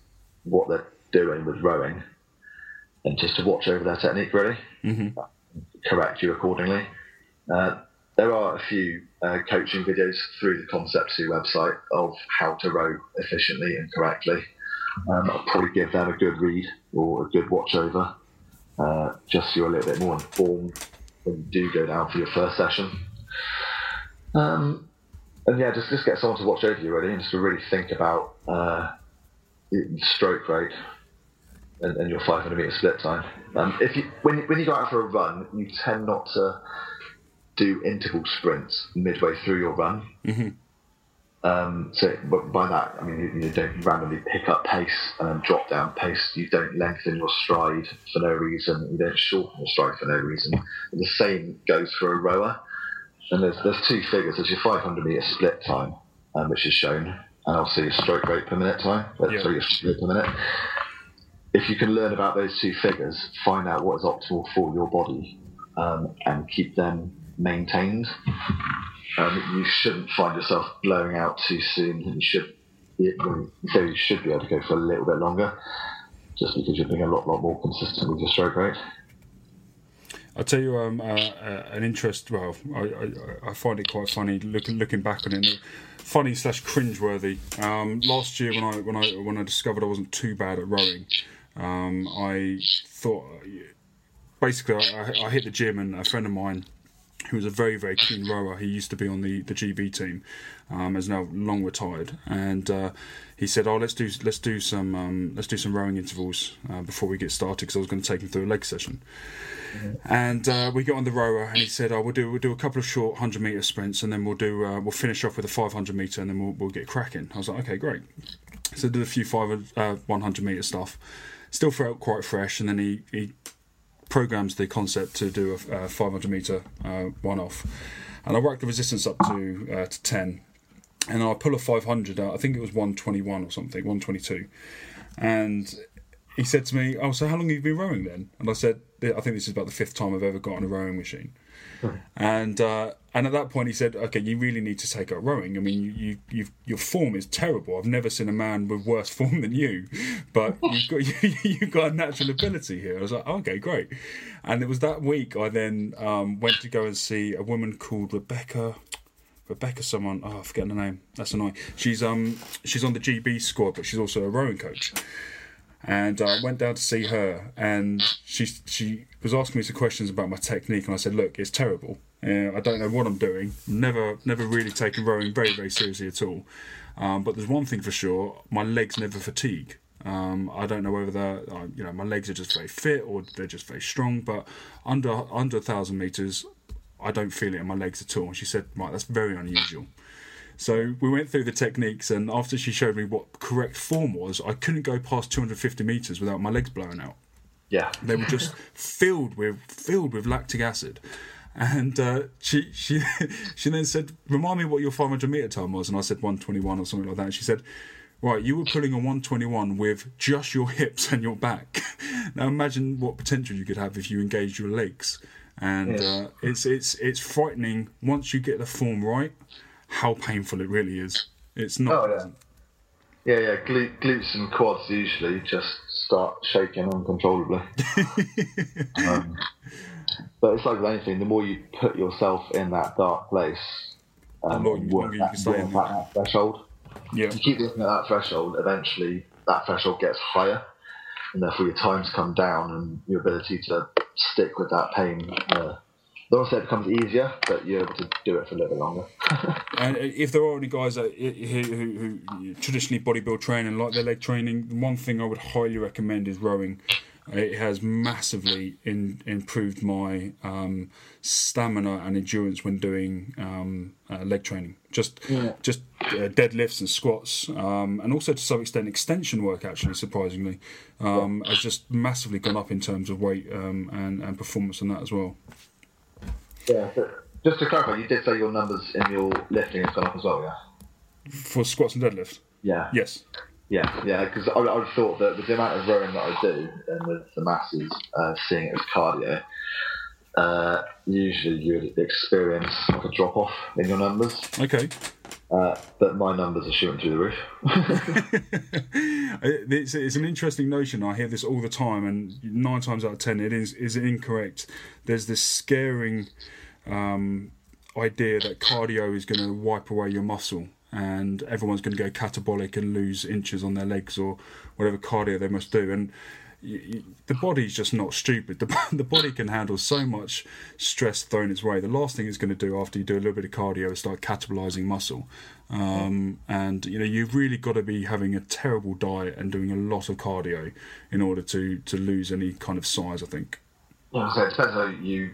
what they're doing with rowing, and just to watch over their technique really, Mm-hmm. Correct you accordingly. Uh, there are a few uh, coaching videos through the Concept 2 website of how to row efficiently and correctly. Um, I'll probably give them a good read or a good watch over, uh, just so you're a little bit more informed when you do go down for your first session. Um, and yeah, just just get someone to watch over you really, and just to really think about uh, stroke rate and, and your 500 meter split time. Um, if you when when you go out for a run, you tend not to do interval sprints midway through your run. Um, so but by that, I mean you, you don't randomly pick up pace and then drop down pace. You don't lengthen your stride for no reason. You don't shorten your stride for no reason. And the same goes for a rower. And there's there's two figures. There's your 500 meter split time, um, which is shown, and also your stroke rate per minute time. Uh, Yeah. Sorry, your split per minute. If you can learn about those two figures, find out what is optimal for your body, um, and keep them maintained. Um, you shouldn't find yourself blowing out too soon, you should. You, so you should be able to go for a little bit longer, just because you're being a lot, lot more consistent with your stroke rate. I'll tell you um, uh, uh, an interest. Well, I, I, I find it quite funny looking looking back on it. Funny slash cringeworthy. Um, last year when I when I when I discovered I wasn't too bad at rowing, um, I thought basically I, I hit the gym and a friend of mine who was a very very keen rower. He used to be on the, the GB team, um, is now long retired, and uh, he said, "Oh, let's do let's do some um, let's do some rowing intervals uh, before we get started." Because I was going to take him through a leg session. And uh, we got on the rower, and he said, "Oh, we'll do we'll do a couple of short hundred meter sprints, and then we'll do uh, we'll finish off with a five hundred meter, and then we'll we'll get cracking." I was like, "Okay, great." So I did a few five uh, one hundred meter stuff. Still felt quite fresh, and then he he programs the concept to do a, uh 500 meter uh, one off, and I worked the resistance up to uh, to 10, and I pull a 500 out. I think it was 121 or something, 122, and he said to me, "Oh, so how long have you been rowing then?" And I said, "I think this is about the fifth time I've ever got on a rowing machine." And uh, and at that point he said, "Okay, you really need to take up rowing. I mean, you, you your form is terrible. I've never seen a man with worse form than you, but you've got you, you've got a natural ability here." I was like, "Okay, great." And it was that week I then um, went to go and see a woman called Rebecca. Rebecca, someone oh, I forget her name. That's annoying. She's um she's on the GB squad, but she's also a rowing coach and I went down to see her, and she she was asking me some questions about my technique, and I said, "Look, it's terrible. Uh, I don't know what I'm doing. Never never really taken rowing very very seriously at all. Um, but there's one thing for sure: my legs never fatigue. Um, I don't know whether they're uh, you know my legs are just very fit or they're just very strong, but under under a thousand meters, I don't feel it in my legs at all." And she said, "Right, that's very unusual." So we went through the techniques, and after she showed me what correct form was, I couldn't go past 250 meters without my legs blowing out. Yeah. They were just filled with filled with lactic acid. And uh, she she she then said, "Remind me what your 500 meter time was." And I said 121 or something like that. And she said, "Right, you were pulling a 121 with just your hips and your back. now imagine what potential you could have if you engaged your legs." And uh, it's it's it's frightening once you get the form right, how painful it really is. It's not. Oh, yeah. Yeah, yeah. Glu- glutes and quads usually just start shaking uncontrollably. um, but it's like with anything, the more you put yourself in that dark place, um, The more- and work you that, can stay work in at that threshold, Yeah. you keep looking at that threshold, eventually that threshold gets higher, and therefore your times come down, and your ability to stick with that pain uh, don't want to say it becomes easier, but you're able to do it for a little bit longer. and if there are any guys that who, who, who traditionally bodybuild training, like their leg training, one thing I would highly recommend is rowing. It has massively in, improved my um, stamina and endurance when doing um, uh, leg training. Just yeah. just uh, deadlifts and squats, um, and also to some extent extension work. Actually, surprisingly, um, has just massively gone up in terms of weight um, and, and performance on that as well. Yeah. just to clarify, you did say your numbers in your lifting gone up as well, yeah? For squats and deadlifts. Yeah. Yes. Yeah, yeah, because I, I thought that with the amount of rowing that I do and with the masses, uh, seeing it as cardio, uh, usually you would experience like a drop off in your numbers. Okay. Uh, but my numbers are shooting through the roof. it's, it's, an interesting notion. I hear this all the time, and nine times out of ten, it is is incorrect. There's this scaring um, idea that cardio is going to wipe away your muscle and everyone's going to go catabolic and lose inches on their legs or whatever cardio they must do. And the body's just not stupid. The, the body can handle so much stress thrown its way. The last thing it's going to do after you do a little bit of cardio is start catabolizing muscle. Um, and you know you've really got to be having a terrible diet and doing a lot of cardio in order to to lose any kind of size. I think. Yeah, so it depends how you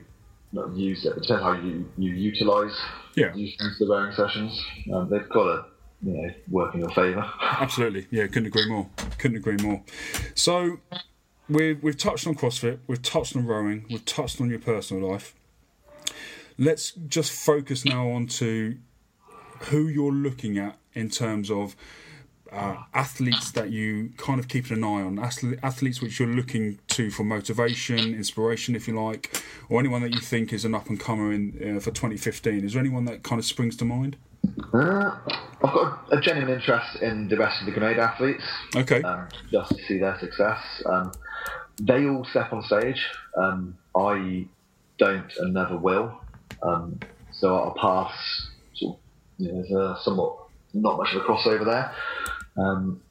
not use it. It depends how you you utilise yeah. use the rowing sessions. Um, they've got to you know work in your favour. Absolutely, yeah, couldn't agree more. Couldn't agree more. So we've we've touched on CrossFit, we've touched on rowing, we've touched on your personal life. Let's just focus now on to who you're looking at in terms of uh, athletes that you kind of keep an eye on, athletes which you're looking to for motivation, inspiration, if you like, or anyone that you think is an up and comer in uh, for 2015? Is there anyone that kind of springs to mind? Uh, I've got a genuine interest in the rest of the grenade athletes. Okay. Um, just to see their success. Um, they all step on stage. Um, I don't and never will. Um, so our paths, sort of, you know, there's a somewhat not much of a crossover there. Um,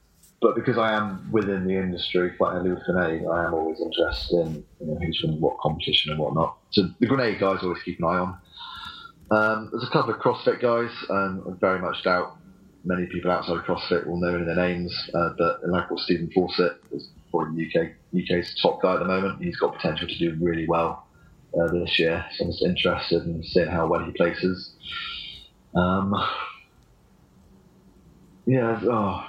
but because I am within the industry quite heavily with grenade, I am always interested in you know, who's from what competition and whatnot. So the grenade guys always keep an eye on. Um, there's a couple of CrossFit guys, and I very much doubt many people outside of CrossFit will know any of their names. Uh, but like what Stephen Fawcett is probably UK UK's top guy at the moment. He's got potential to do really well uh, this year. So I'm just interested in seeing how well he places. Um, yeah, oh,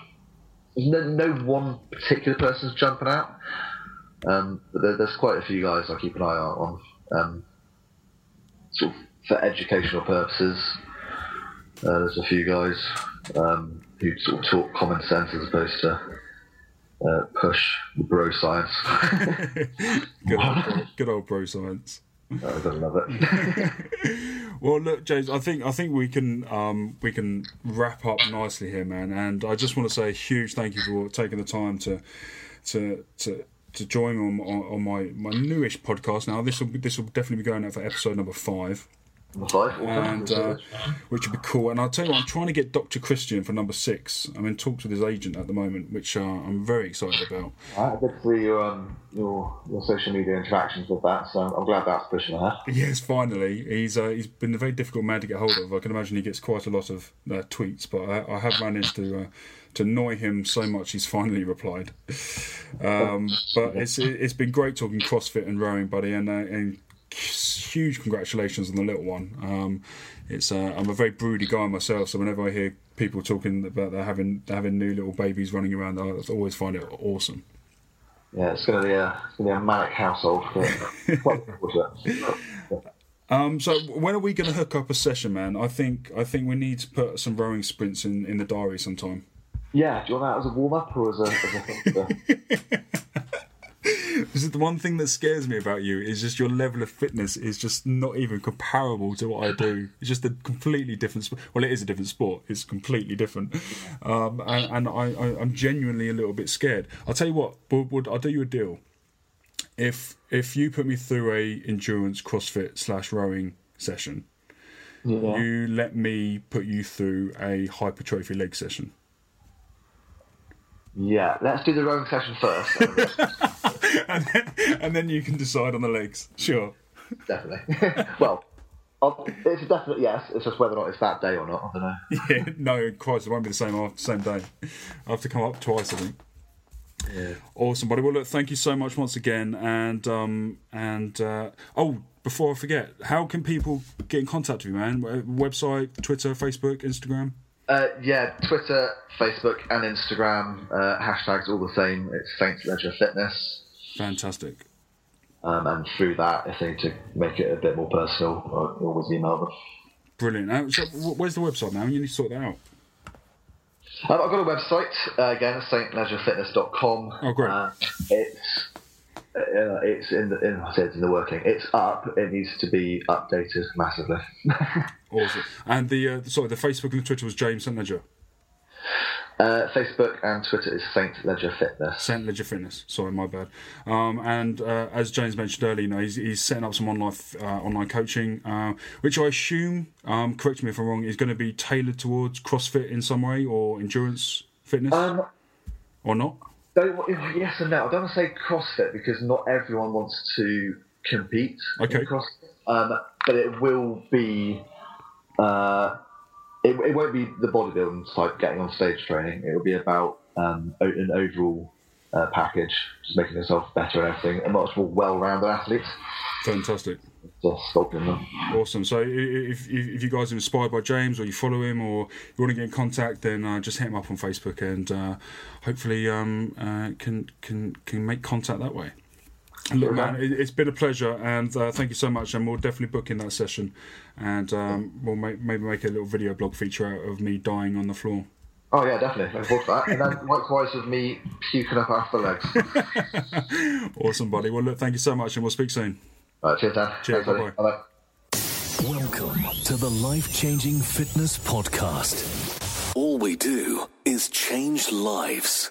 no, no one particular person's jumping out, um, but there, there's quite a few guys I keep an eye out on, um, sort of for educational purposes. Uh, there's a few guys um, who sort of talk common sense as opposed to uh, push bro science. good, old, good old bro science. I love it. well, look, James, I think I think we can um, we can wrap up nicely here, man. And I just want to say a huge thank you for taking the time to to to to join on, on, on my my newish podcast. Now, this will this will definitely be going out for episode number five and uh, which would be cool. And I'll tell you what, I'm trying to get Dr. Christian for number six. I'm in talks with his agent at the moment, which uh, I'm very excited about. I to see your, um, your your social media interactions with that, so I'm glad that's pushing ahead. Yes, finally. He's uh, he's been a very difficult man to get hold of. I can imagine he gets quite a lot of uh, tweets, but I, I, have managed to uh, to annoy him so much he's finally replied. Um, but it's it's been great talking CrossFit and rowing, buddy, and uh, and huge congratulations on the little one. Um, it's uh, I'm a very broody guy myself, so whenever I hear people talking about they're having they're having new little babies running around, I always find it awesome. Yeah, it's going to be a, be a manic household. um, so when are we going to hook up a session, man? I think I think we need to put some rowing sprints in, in the diary sometime. Yeah, do you want that as a warm up or as a, as a this is the one thing that scares me about you is just your level of fitness is just not even comparable to what I do. It's just a completely different. sport. well, it is a different sport. It's completely different, um, and, and I, I, am genuinely a little bit scared. I'll tell you what. Would, would I'll do you a deal? If if you put me through a endurance CrossFit slash rowing session, yeah. you let me put you through a hypertrophy leg session. Yeah, let's do the rowing session first. and, then, and then you can decide on the legs. Sure. Definitely. well, I'll, it's definitely yes. It's just whether or not it's that day or not. I don't know. Yeah, no, Christ, it won't be the same after same day. I have to come up twice, I think. Yeah. Awesome, buddy. Well, look, thank you so much once again. And um, and uh, oh, before I forget, how can people get in contact with you, man? Website, Twitter, Facebook, Instagram. Uh, yeah, Twitter, Facebook, and Instagram. Uh, hashtags all the same. It's Saints Ledger Fitness. Fantastic. Um, and through that, if they need to make it a bit more personal, I always email them. Brilliant. Uh, so where's the website now? You need to sort that out. Um, I've got a website uh, again, saintledgerfitness.com. Oh, great! Uh, it's uh, it's in the in, I said in the working. It's up. It needs to be updated massively. awesome. And the uh, sorry, the Facebook and the Twitter was James St Ledger. Uh, Facebook and Twitter is Saint Ledger Fitness. Saint Ledger Fitness. Sorry, my bad. Um, and uh, as James mentioned earlier, you know, he's, he's setting up some online uh, online coaching, uh, which I assume, um, correct me if I'm wrong, is going to be tailored towards CrossFit in some way or endurance fitness, um, or not. Yes and no. I don't want to say CrossFit because not everyone wants to compete. Okay. Um, but it will be. Uh, it, it won't be the bodybuilding type getting on stage training. It will be about um, an overall uh, package, just making yourself better and everything, a much more well-rounded athlete. Fantastic. Just sculpting them. Awesome. So if, if, if, you guys are inspired by James or you follow him or you want to get in contact, then uh, just hit him up on Facebook and uh, hopefully um, uh, can can can make contact that way. Look, man, it's been a pleasure, and uh, thank you so much. And we'll definitely book in that session, and um, we'll make, maybe make a little video blog feature out of me dying on the floor. Oh yeah, definitely. Looking that. And then likewise with me puking up after legs. awesome, buddy. Well, look, thank you so much, and we'll speak soon. All right, cheers, Dan. Cheers. Bye bye. Welcome to the Life Changing Fitness Podcast. All we do is change lives.